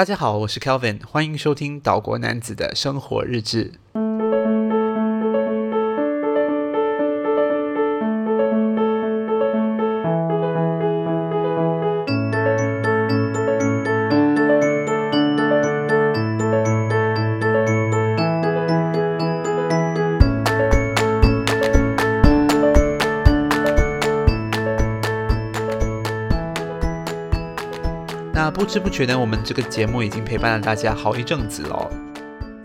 大家好，我是 Kelvin，欢迎收听岛国男子的生活日志。知不觉呢，我们这个节目已经陪伴了大家好一阵子了。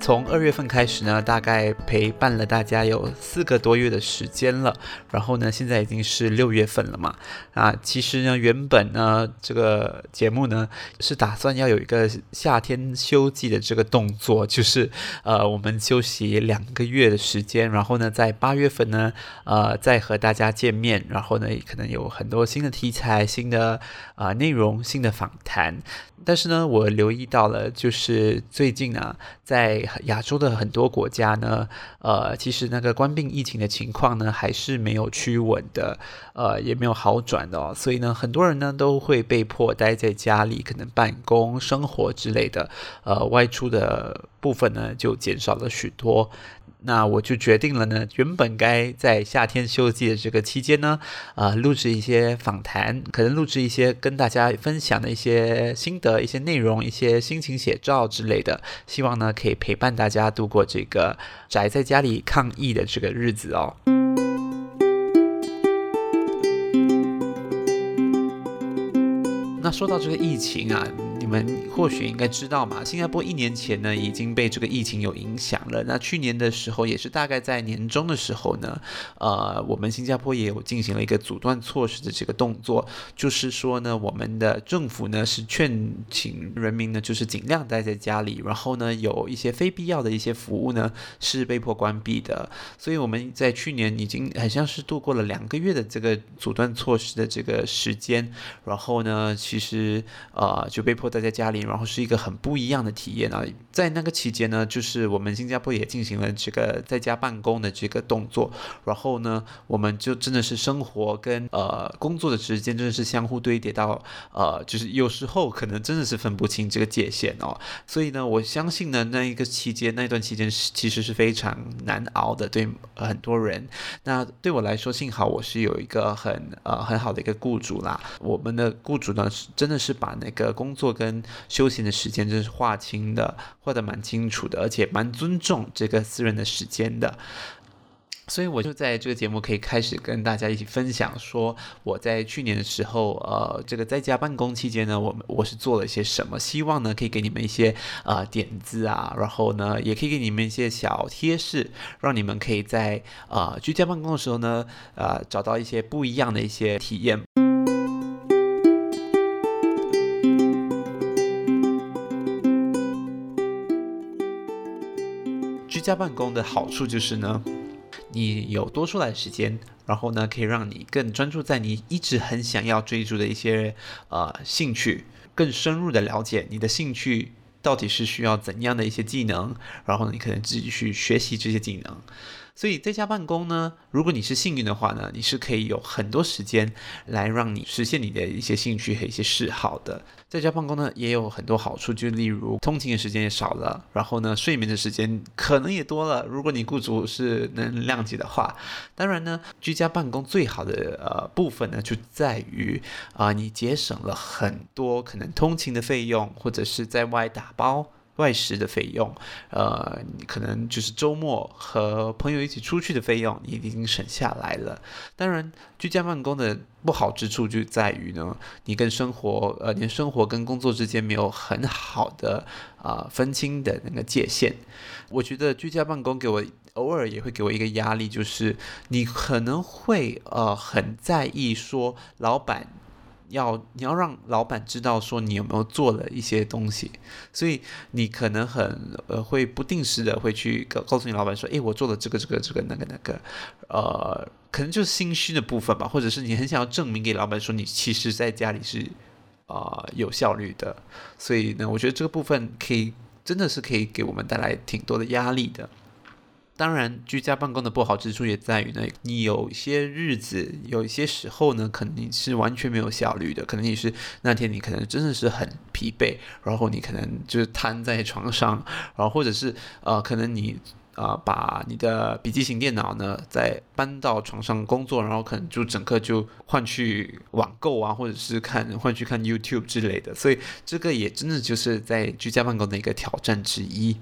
从二月份开始呢，大概陪伴了大家有四个多月的时间了。然后呢，现在已经是六月份了嘛。啊，其实呢，原本呢，这个节目呢是打算要有一个夏天休季的这个动作，就是呃，我们休息两个月的时间，然后呢，在八月份呢，呃，再和大家见面。然后呢，可能有很多新的题材、新的啊、内容、新的访谈。但是呢，我留意到了，就是最近呢，在亚洲的很多国家呢，呃，其实那个冠病疫情的情况呢，还是没有趋稳的，呃，也没有好转的哦。所以呢，很多人呢都会被迫待在家里，可能办公、生活之类的，呃，外出的部分呢就减少了许多。那我就决定了呢，原本该在夏天休季的这个期间呢，啊、呃，录制一些访谈，可能录制一些跟大家分享的一些心得、一些内容、一些心情写照之类的，希望呢可以陪伴大家度过这个宅在家里抗疫的这个日子哦。那说到这个疫情啊。你们或许应该知道嘛，新加坡一年前呢已经被这个疫情有影响了。那去年的时候，也是大概在年中的时候呢，呃，我们新加坡也有进行了一个阻断措施的这个动作，就是说呢，我们的政府呢是劝请人民呢就是尽量待在家里，然后呢有一些非必要的一些服务呢是被迫关闭的。所以我们在去年已经好像是度过了两个月的这个阻断措施的这个时间，然后呢，其实呃就被迫。待在家里，然后是一个很不一样的体验啊！在那个期间呢，就是我们新加坡也进行了这个在家办公的这个动作，然后呢，我们就真的是生活跟呃工作的时间真的是相互堆叠到呃，就是有时候可能真的是分不清这个界限哦。所以呢，我相信呢，那一个期间那段期间是其实是非常难熬的，对很多人。那对我来说，幸好我是有一个很呃很好的一个雇主啦。我们的雇主呢，是真的是把那个工作跟跟休闲的时间真是划清的，划得蛮清楚的，而且蛮尊重这个私人的时间的。所以我就在这个节目可以开始跟大家一起分享，说我在去年的时候，呃，这个在家办公期间呢，我们我是做了一些什么，希望呢可以给你们一些呃点子啊，然后呢也可以给你们一些小贴士，让你们可以在呃居家办公的时候呢，呃找到一些不一样的一些体验。家办公的好处就是呢，你有多出来的时间，然后呢，可以让你更专注在你一直很想要追逐的一些呃兴趣，更深入的了解你的兴趣到底是需要怎样的一些技能，然后你可能自己去学习这些技能。所以在家办公呢，如果你是幸运的话呢，你是可以有很多时间来让你实现你的一些兴趣和一些嗜好的。在家办公呢，也有很多好处，就例如通勤的时间也少了，然后呢，睡眠的时间可能也多了。如果你雇主是能谅解的话，当然呢，居家办公最好的呃部分呢，就在于啊、你节省了很多可能通勤的费用，或者是在外打包。外食的费用，呃，你可能就是周末和朋友一起出去的费用，你已经省下来了。当然，居家办公的不好之处就在于呢，你跟生活，呃，你生活跟工作之间没有很好的啊、分清的那个界限。我觉得居家办公给我偶尔也会给我一个压力，就是你可能会呃很在意说老板。要你要让老板知道说你有没有做了一些东西，所以你可能很呃会不定时的会去告告诉你老板说，诶，我做了这个这个这个那个那个，呃，可能就是心虚的部分吧，或者是你很想要证明给老板说你其实在家里是啊、呃、有效率的，所以呢，我觉得这个部分可以真的是可以给我们带来挺多的压力的。当然，居家办公的不好之处也在于呢，你有些日子，有一些时候呢，可能你是完全没有效率的，可能你是那天你可能真的是很疲惫，然后你可能就是瘫在床上，然后或者是呃，可能你呃把你的笔记型电脑呢再搬到床上工作，然后可能就整个就换去网购啊，或者是看换去看 YouTube 之类的，所以这个也真的就是在居家办公的一个挑战之一。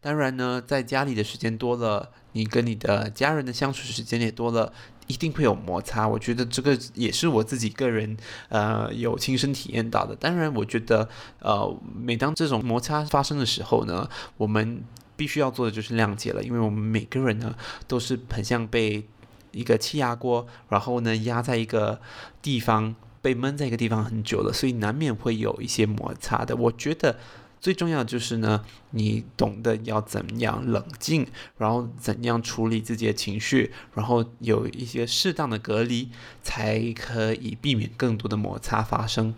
当然呢，在家里的时间多了，你跟你的家人的相处时间也多了，一定会有摩擦。我觉得这个也是我自己个人呃有亲身体验到的。当然，我觉得呃每当这种摩擦发生的时候呢，我们必须要做的就是谅解了，因为我们每个人呢都是很像被一个气压锅，然后呢压在一个地方，被闷在一个地方很久了，所以难免会有一些摩擦的。我觉得。最重要就是呢，你懂得要怎样冷静，然后怎样处理自己的情绪，然后有一些适当的隔离，才可以避免更多的摩擦发生。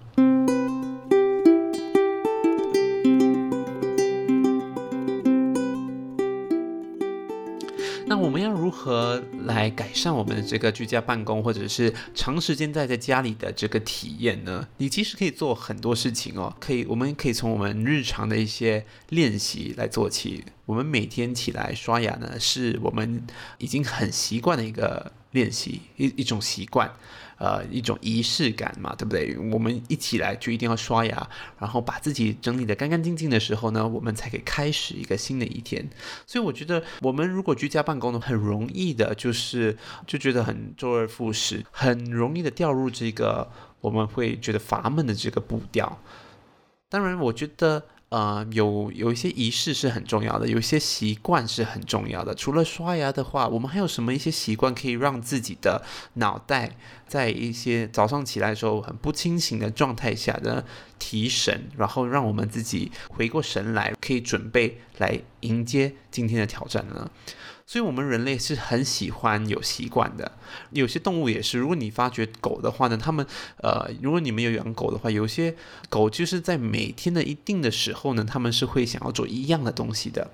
何来改善我们的这个居家办公，或者是长时间待在家里的这个体验呢？你其实可以做很多事情哦，可以，我们可以从我们日常的一些练习来做起。我们每天起来刷牙呢，是我们已经很习惯的一个练习，一一种习惯。呃，一种仪式感嘛，对不对？我们一起来就一定要刷牙，然后把自己整理得干干净净的时候呢，我们才可以开始一个新的一天。所以我觉得，我们如果居家办公呢，很容易的，就是就觉得很周而复始，很容易的掉入这个我们会觉得乏闷的这个步调。当然，我觉得。呃，有有一些仪式是很重要的，有一些习惯是很重要的。除了刷牙的话，我们还有什么一些习惯可以让自己的脑袋在一些早上起来的时候很不清醒的状态下的提神，然后让我们自己回过神来，可以准备来迎接今天的挑战呢？所以，我们人类是很喜欢有习惯的。有些动物也是。如果你发觉狗的话呢，它们呃，如果你们有养狗的话，有些狗就是在每天的一定的时候呢，它们是会想要做一样的东西的。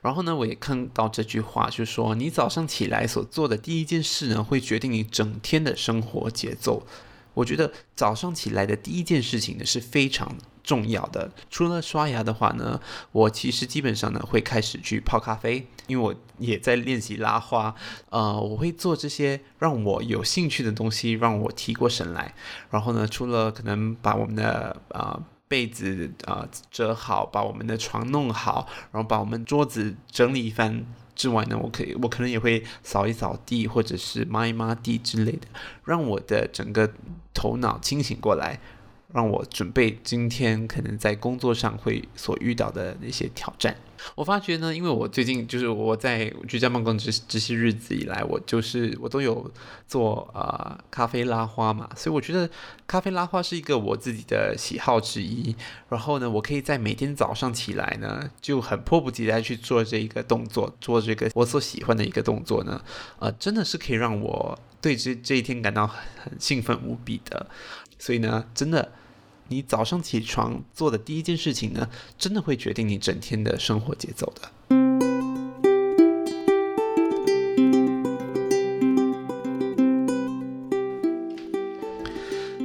然后呢，我也看到这句话，就是说，你早上起来所做的第一件事呢，会决定你整天的生活节奏。我觉得早上起来的第一件事情呢，是非常重要的。除了刷牙的话呢，我其实基本上呢，会开始去泡咖啡，因为我也在练习拉花。呃，我会做这些让我有兴趣的东西，让我提过神来。然后呢，除了可能把我们的啊、被子啊、折好，把我们的床弄好，然后把我们桌子整理一番。之外呢，我可以，我可能也会扫一扫地，或者是抹一抹地之类的，让我的整个头脑清醒过来，让我准备今天可能在工作上会所遇到的那些挑战。我发觉呢，因为我最近就是我在居家办公这这些日子以来，我就是我都有做呃咖啡拉花嘛，所以我觉得咖啡拉花是一个我自己的喜好之一。然后呢，我可以在每天早上起来呢，就很迫不及待去做这一个动作，做这个我所喜欢的一个动作呢，呃，真的是可以让我对这这一天感到很很兴奋无比的。所以呢，真的。你早上起床做的第一件事情呢，真的会决定你整天的生活节奏的。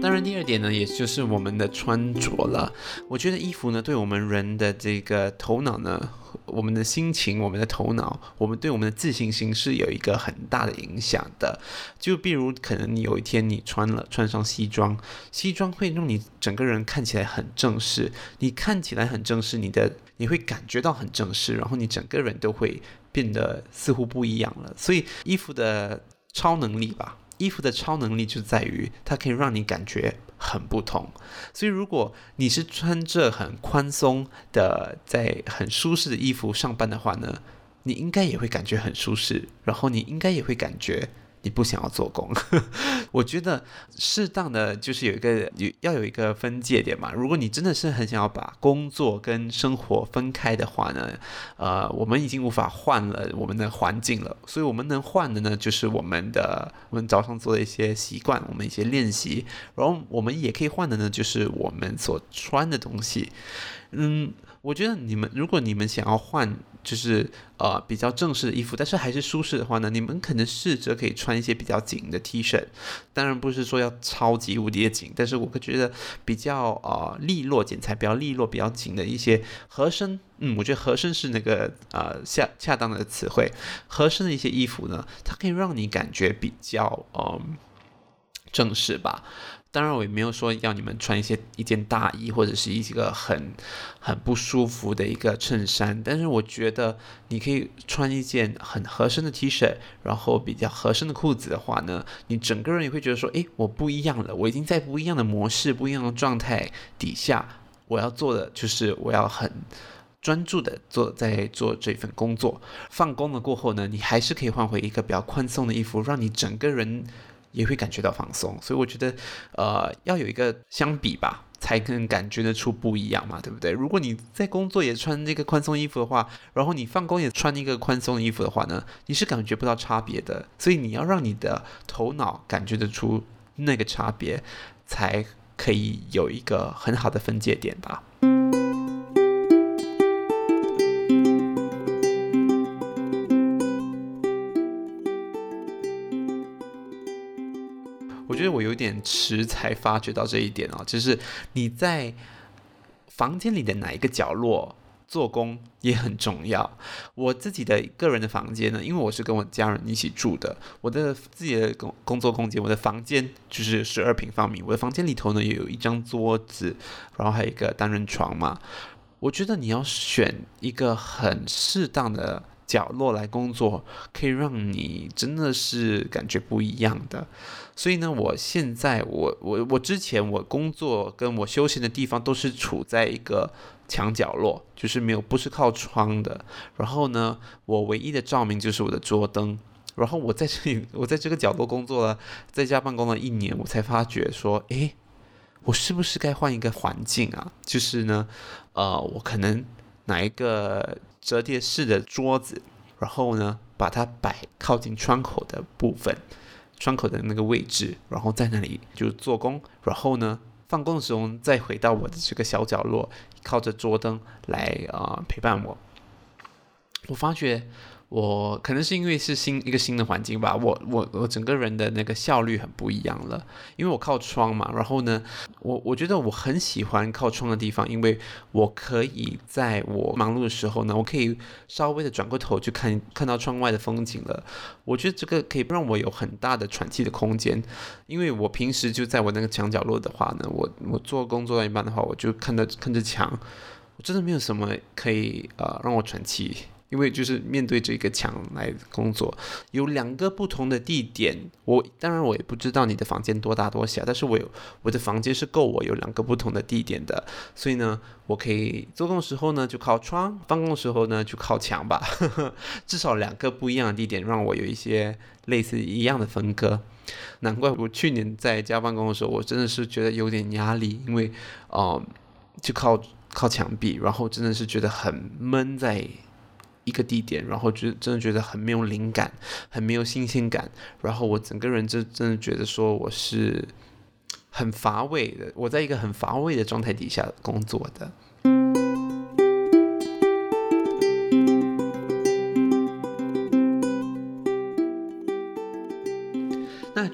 当然，第二点呢，也就是我们的穿着了。我觉得衣服呢，对我们人的这个头脑呢。我们的心情、我们的头脑、我们对我们的自信心是有一个很大的影响的。就比如，可能你有一天你穿了穿上西装，西装会让你整个人看起来很正式。你看起来很正式，你的你会感觉到很正式，然后你整个人都会变得似乎不一样了。所以，衣服的超能力吧。衣服的超能力就在于它可以让你感觉很不同，所以如果你是穿着很宽松的，在很舒适的衣服上班的话呢，你应该也会感觉很舒适，然后你应该也会感觉。你不想要做工，我觉得适当的就是有一个有要有一个分界点嘛。如果你真的是很想要把工作跟生活分开的话呢，呃，我们已经无法换了我们的环境了，所以我们能换的呢，就是我们的我们早上做的一些习惯，我们一些练习，然后我们也可以换的呢，就是我们所穿的东西。嗯，我觉得你们如果你们想要换，就是呃比较正式的衣服，但是还是舒适的话呢，你们可能试着可以穿一些比较紧的 T 恤，当然不是说要超级无敌的紧，但是我会觉得比较呃利落剪裁比较利落比较紧的一些合身，嗯，我觉得合身是那个呃恰恰当的词汇，合身的一些衣服呢，它可以让你感觉比较嗯、呃、正式吧。当然，我也没有说要你们穿一些一件大衣或者是一个很很不舒服的一个衬衫。但是我觉得你可以穿一件很合身的 T 恤，然后比较合身的裤子的话呢，你整个人也会觉得说，诶，我不一样了，我已经在不一样的模式、不一样的状态底下，我要做的就是我要很专注的做在做这份工作。放工了过后呢，你还是可以换回一个比较宽松的衣服，让你整个人。也会感觉到放松，所以我觉得，呃，要有一个相比吧，才能感觉得出不一样嘛，对不对？如果你在工作也穿那个宽松衣服的话，然后你放工也穿一个宽松的衣服的话呢，你是感觉不到差别的。所以你要让你的头脑感觉得出那个差别，才可以有一个很好的分界点吧。我觉得我有点迟才发觉到这一点哦，就是你在房间里的哪一个角落做工也很重要。我自己的个人的房间呢，因为我是跟我家人一起住的，我的自己的工工作空间，我的房间就是十二平方米，我的房间里头呢也有一张桌子，然后还有一个单人床嘛。我觉得你要选一个很适当的角落来工作，可以让你真的是感觉不一样的。所以呢，我现在我我我之前我工作跟我休息的地方都是处在一个墙角落，就是没有不是靠窗的。然后呢，我唯一的照明就是我的桌灯。然后我在这里，我在这个角落工作了，在家办公了一年，我才发觉说，诶，我是不是该换一个环境啊？就是呢，呃，我可能拿一个折叠式的桌子，然后呢，把它摆靠近窗口的部分。窗口的那个位置，然后在那里就做工，然后呢，放工的时候再回到我的这个小角落，靠着桌灯来啊、陪伴我。我发觉。我可能是因为是新一个新的环境吧，我我我整个人的那个效率很不一样了，因为我靠窗嘛，然后呢，我我觉得我很喜欢靠窗的地方，因为我可以在我忙碌的时候呢，我可以稍微的转过头去看看到窗外的风景了。我觉得这个可以让我有很大的喘气的空间，因为我平时就在我那个墙角落的话呢，我我做工作到一半的话，我就看着看着墙，我真的没有什么可以呃让我喘气。因为就是面对这个墙来工作，有两个不同的地点。我当然我也不知道你的房间多大多小，但是我有我的房间是够我有两个不同的地点的。所以呢，我可以做工的时候呢就靠窗，办公的时候呢就靠墙吧。至少两个不一样的地点，让我有一些类似一样的分割。难怪我去年在家办公的时候，我真的是觉得有点压力，因为呃就靠靠墙壁，然后真的是觉得很闷在。一个地点，然后就真的觉得很没有灵感，很没有新鲜感，然后我整个人就真的觉得说我是很乏味的，我在一个很乏味的状态底下工作的。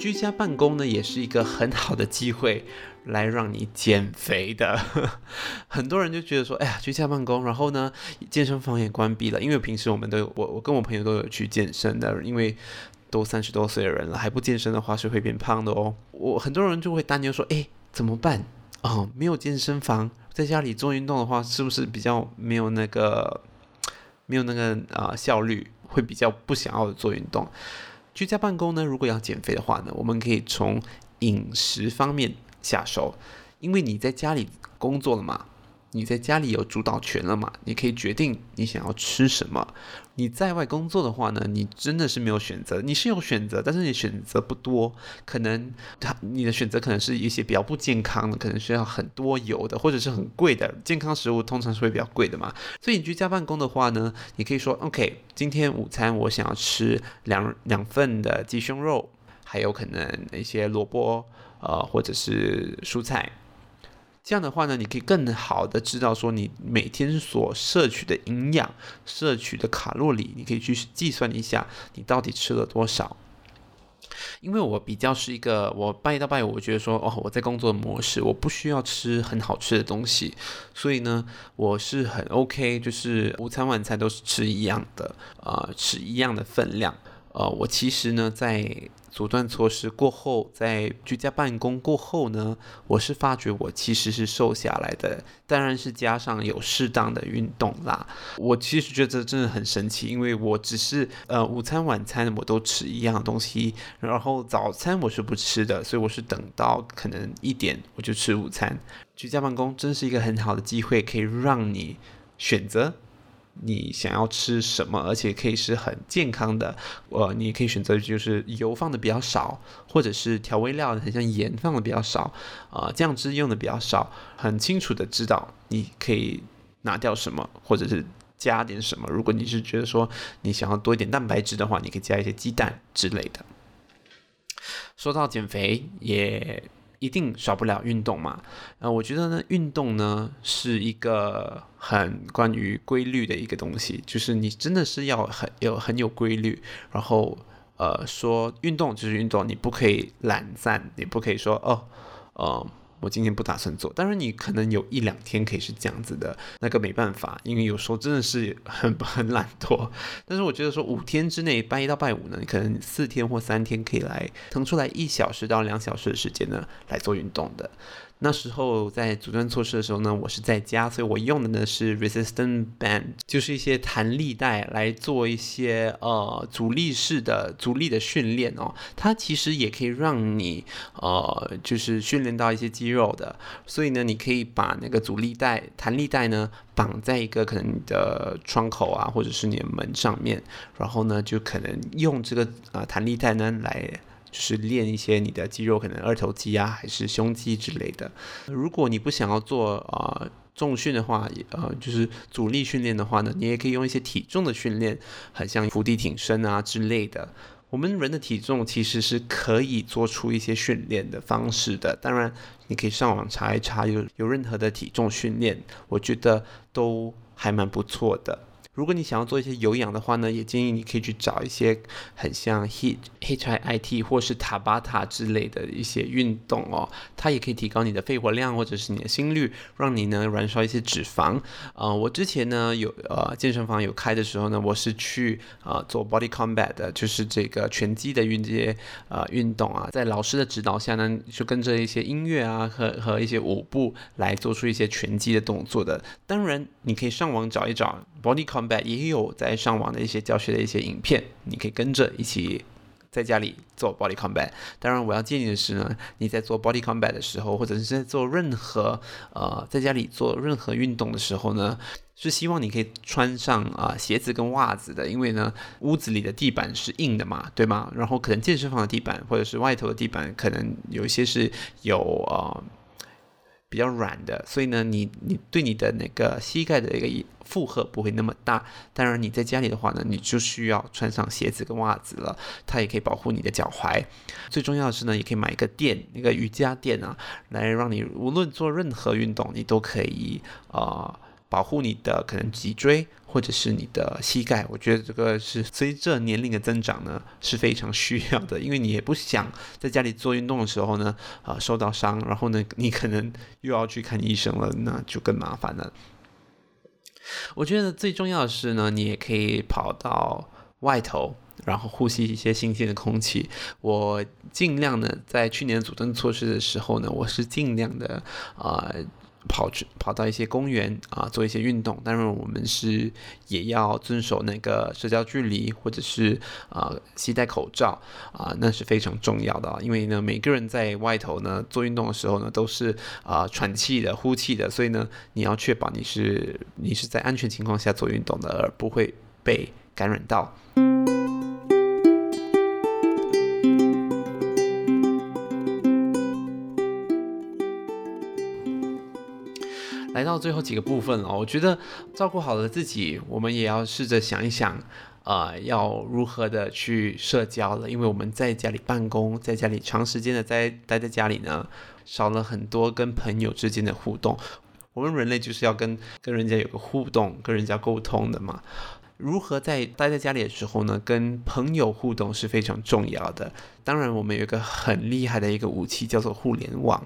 居家办公呢，也是一个很好的机会。来让你减肥的，很多人就觉得说，哎呀，居家办公，然后呢，健身房也关闭了。因为平时我们都有，我我跟我朋友都有去健身的，因为都三十多岁的人了，还不健身的话是会变胖的哦。我很多人就会担忧说，哎，怎么办？哦，没有健身房，在家里做运动的话，是不是比较没有那个没有那个啊、效率？会比较不想要做运动。居家办公呢，如果要减肥的话呢，我们可以从饮食方面。下手，因为你在家里工作了嘛，你在家里有主导权了嘛，你可以决定你想要吃什么。你在外工作的话呢，你真的是没有选择，你是有选择，但是你选择不多，可能他你的选择可能是一些比较不健康的，可能需要很多油的，或者是很贵的。健康食物通常是会比较贵的嘛，所以你居家办公的话呢，你可以说，OK，今天午餐我想要吃两两份的鸡胸肉，还有可能一些萝卜。呃，或者是蔬菜，这样的话呢，你可以更好的知道说你每天所摄取的营养、摄取的卡路里，你可以去计算一下你到底吃了多少。因为我比较是一个，我拜一到拜五，我觉得说哦，我在工作模式，我不需要吃很好吃的东西，所以呢，我是很 OK，就是午餐晚餐都是吃一样的，呃，吃一样的分量。呃，我其实呢，在阻断措施过后，在居家办公过后呢，我是发觉我其实是瘦下来的，当然是加上有适当的运动啦。我其实觉得真的很神奇，因为我只是呃午餐晚餐我都吃一样东西，然后早餐我是不吃的，所以我是等到可能一点我就吃午餐。居家办公真是一个很好的机会，可以让你选择。你想要吃什么，而且可以是很健康的，呃，你可以选择就是油放的比较少，或者是调味料很像盐放的比较少，啊、呃，酱汁用的比较少，很清楚的知道你可以拿掉什么，或者是加点什么。如果你是觉得说你想要多一点蛋白质的话，你可以加一些鸡蛋之类的。说到减肥也。一定少不了运动嘛？呃，我觉得呢，运动呢是一个很关于规律的一个东西，就是你真的是要很有很有规律，然后呃，说运动就是运动，你不可以懒散，你不可以说哦，呃。我今天不打算做，当然你可能有一两天可以是这样子的，那个没办法，因为有时候真的是很很懒惰。但是我觉得说五天之内，拜一到拜五呢，你可能四天或三天可以来腾出来一小时到两小时的时间呢来做运动的。那时候在阻断措施的时候呢，我是在家，所以我用的呢是 resistant band，就是一些弹力带来做一些呃阻力式的阻力的训练哦。它其实也可以让你呃就是训练到一些肌肉的，所以呢，你可以把那个阻力带弹力带呢绑在一个可能你的窗口啊，或者是你的门上面，然后呢就可能用这个呃弹力带呢来。就是练一些你的肌肉，可能二头肌啊，还是胸肌之类的。如果你不想要做啊、呃、重训的话，呃，就是阻力训练的话呢，你也可以用一些体重的训练，很像伏地挺身啊之类的。我们人的体重其实是可以做出一些训练的方式的。当然，你可以上网查一查，有有任何的体重训练，我觉得都还蛮不错的。如果你想要做一些有氧的话呢，也建议你可以去找一些很像 HIIT、HIIT 或是塔巴塔之类的一些运动哦，它也可以提高你的肺活量或者是你的心率，让你呢燃烧一些脂肪。呃，我之前呢有呃健身房有开的时候呢，我是去呃做 Body Combat 的，就是这个拳击的运这些呃运动啊，在老师的指导下呢，就跟着一些音乐啊和和一些舞步来做出一些拳击的动作的。当然，你可以上网找一找 Body Combat。也有在上网的一些教学的一些影片，你可以跟着一起在家里做 body combat。当然，我要建议的是呢，你在做 body combat 的时候，或者是在做任何呃在家里做任何运动的时候呢，是希望你可以穿上啊、鞋子跟袜子的，因为呢屋子里的地板是硬的嘛，对吗？然后可能健身房的地板或者是外头的地板，可能有一些是有呃。比较软的，所以呢，你你对你的那个膝盖的一个负荷不会那么大。当然，你在家里的话呢，你就需要穿上鞋子跟袜子了，它也可以保护你的脚踝。最重要的是呢，也可以买一个垫，那个瑜伽垫啊，来让你无论做任何运动，你都可以啊。保护你的可能脊椎或者是你的膝盖，我觉得这个是随着年龄的增长呢是非常需要的，因为你也不想在家里做运动的时候呢啊、受到伤，然后呢你可能又要去看医生了，那就更麻烦了。我觉得最重要的是呢，你也可以跑到外头，然后呼吸一些新鲜的空气。我尽量呢在去年阻断措施的时候呢，我是尽量的啊。跑去跑到一些公园啊，做一些运动。当然，我们是也要遵守那个社交距离，或者是啊，携带口罩啊，那是非常重要的。因为呢，每个人在外头呢做运动的时候呢，都是啊喘气的、呼气的，所以呢，你要确保你是你是在安全情况下做运动的，而不会被感染到。到最后几个部分了，我觉得照顾好了自己，我们也要试着想一想，呃要如何的去社交了，因为我们在家里办公，在家里长时间的在待在家里呢，少了很多跟朋友之间的互动。我们人类就是要跟跟人家有个互动，跟人家沟通的嘛。如何在待在家里的时候呢，跟朋友互动是非常重要的。当然，我们有一个很厉害的一个武器，叫做互联网。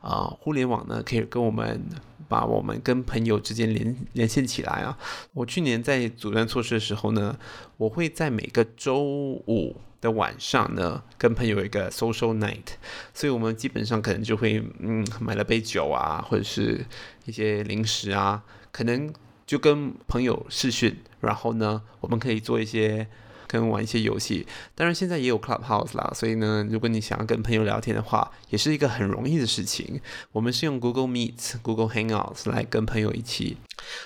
啊、互联网呢，可以跟我们把我们跟朋友之间连连线起来啊。我去年在阻断措施的时候呢，我会在每个周五的晚上呢，跟朋友一个 social night，所以我们基本上可能就会嗯买了杯酒啊，或者是一些零食啊，可能就跟朋友试训，然后呢，我们可以做一些。跟玩一些游戏，当然现在也有 Clubhouse 啦，所以呢，如果你想要跟朋友聊天的话，也是一个很容易的事情。我们是用 Google Meet、Google Hangouts 来跟朋友一起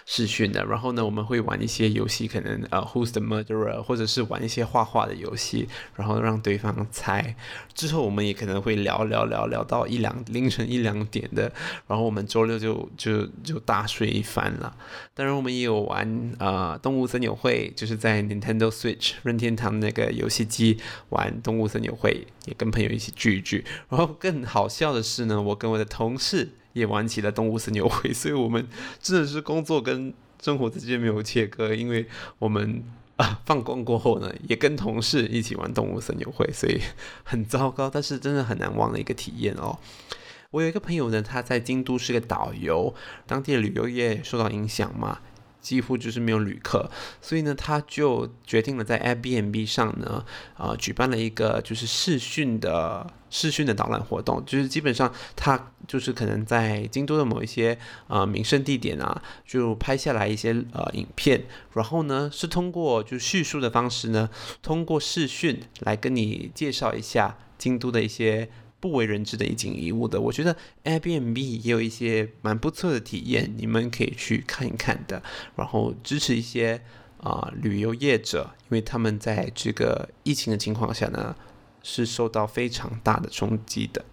视讯的，然后呢，我们会玩一些游戏，可能呃 Who's the Murderer，或者是玩一些画画的游戏，然后让对方猜。之后我们也可能会聊聊聊聊到一两凌晨一两点的，然后我们周六就就就大睡一番了。当然我们也有玩呃动物森友会，就是在 Nintendo Switch。任天堂那个游戏机玩动物森友会，也跟朋友一起聚一聚。然后更好笑的是呢，我跟我的同事也玩起了动物森友会，所以我们真的是工作跟生活之间没有切割，因为我们啊放工过后呢，也跟同事一起玩动物森友会，所以很糟糕，但是真的很难忘的一个体验哦。我有一个朋友呢，他在京都是个导游，当地的旅游业受到影响嘛。几乎就是没有旅客，所以呢，他就决定了在 Airbnb 上呢，呃，举办了一个就是视讯的视讯的导览活动，就是基本上他就是可能在京都的某一些呃名胜地点啊，就拍下来一些呃影片，然后呢是通过就叙述的方式呢，通过视讯来跟你介绍一下京都的一些。不为人知的一景一物的，我觉得 Airbnb 也有一些蛮不错的体验，你们可以去看一看的。然后支持一些啊、旅游业者，因为他们在这个疫情的情况下呢，是受到非常大的冲击的。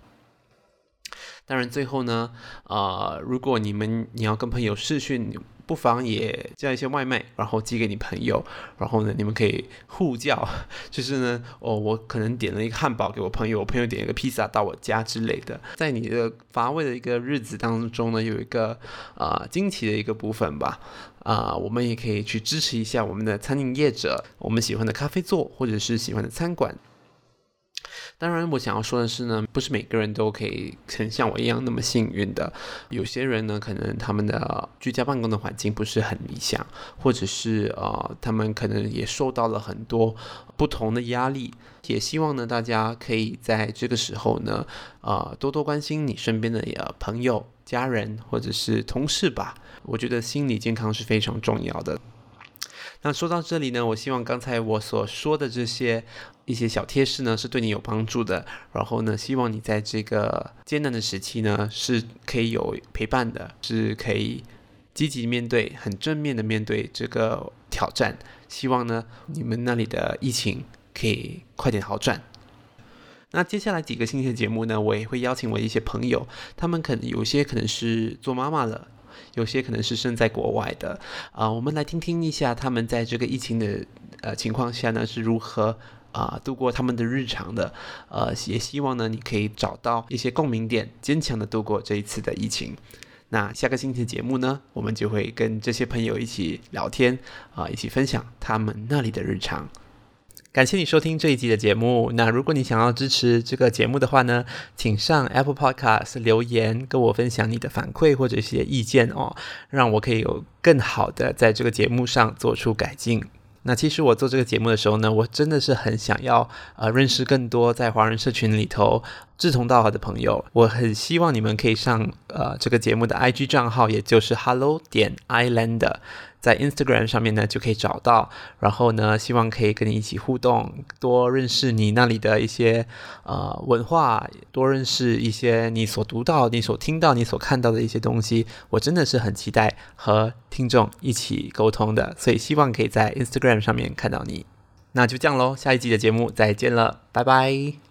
当然，最后呢，啊、如果你们你要跟朋友视讯。不妨也叫一些外卖，然后寄给你朋友，然后呢，你们可以互叫，就是呢，哦，我可能点了一个汉堡给我朋友，我朋友点一个披萨到我家之类的。在你的乏味的一个日子当中呢，有一个啊、惊奇的一个部分吧，啊、我们也可以去支持一下我们的餐饮业者，我们喜欢的咖啡座或者是喜欢的餐馆。当然，我想要说的是呢，不是每个人都可以像我一样那么幸运的。有些人呢，可能他们的居家办公的环境不是很理想，或者是呃，他们可能也受到了很多不同的压力。也希望呢，大家可以在这个时候呢，呃，多多关心你身边的呃朋友、家人或者是同事吧。我觉得心理健康是非常重要的。那说到这里呢，我希望刚才我所说的这些一些小贴士呢，是对你有帮助的。然后呢，希望你在这个艰难的时期呢，是可以有陪伴的，是可以积极面对、很正面的面对这个挑战。希望呢，你们那里的疫情可以快点好转。那接下来几个星期的节目呢，我也会邀请我一些朋友，他们可能有些可能是做妈妈了。有些可能是身在国外的，啊、我们来听听一下他们在这个疫情的呃情况下呢是如何啊、度过他们的日常的，呃，也希望呢你可以找到一些共鸣点，坚强的度过这一次的疫情。那下个星期的节目呢，我们就会跟这些朋友一起聊天啊、一起分享他们那里的日常。感谢你收听这一集的节目。那如果你想要支持这个节目的话呢，请上 Apple Podcast 留言跟我分享你的反馈或者一些意见哦，让我可以有更好的在这个节目上做出改进。那其实我做这个节目的时候呢，我真的是很想要呃认识更多在华人社群里头志同道合的朋友。我很希望你们可以上呃这个节目的 IG 账号，也就是 Hello 点 Islander。在 Instagram 上面呢，就可以找到，然后呢，希望可以跟你一起互动，多认识你那里的一些呃文化，多认识一些你所读到、你所听到、你所看到的一些东西。我真的是很期待和听众一起沟通的，所以希望可以在 Instagram 上面看到你。那就这样喽，下一集的节目再见了，拜拜。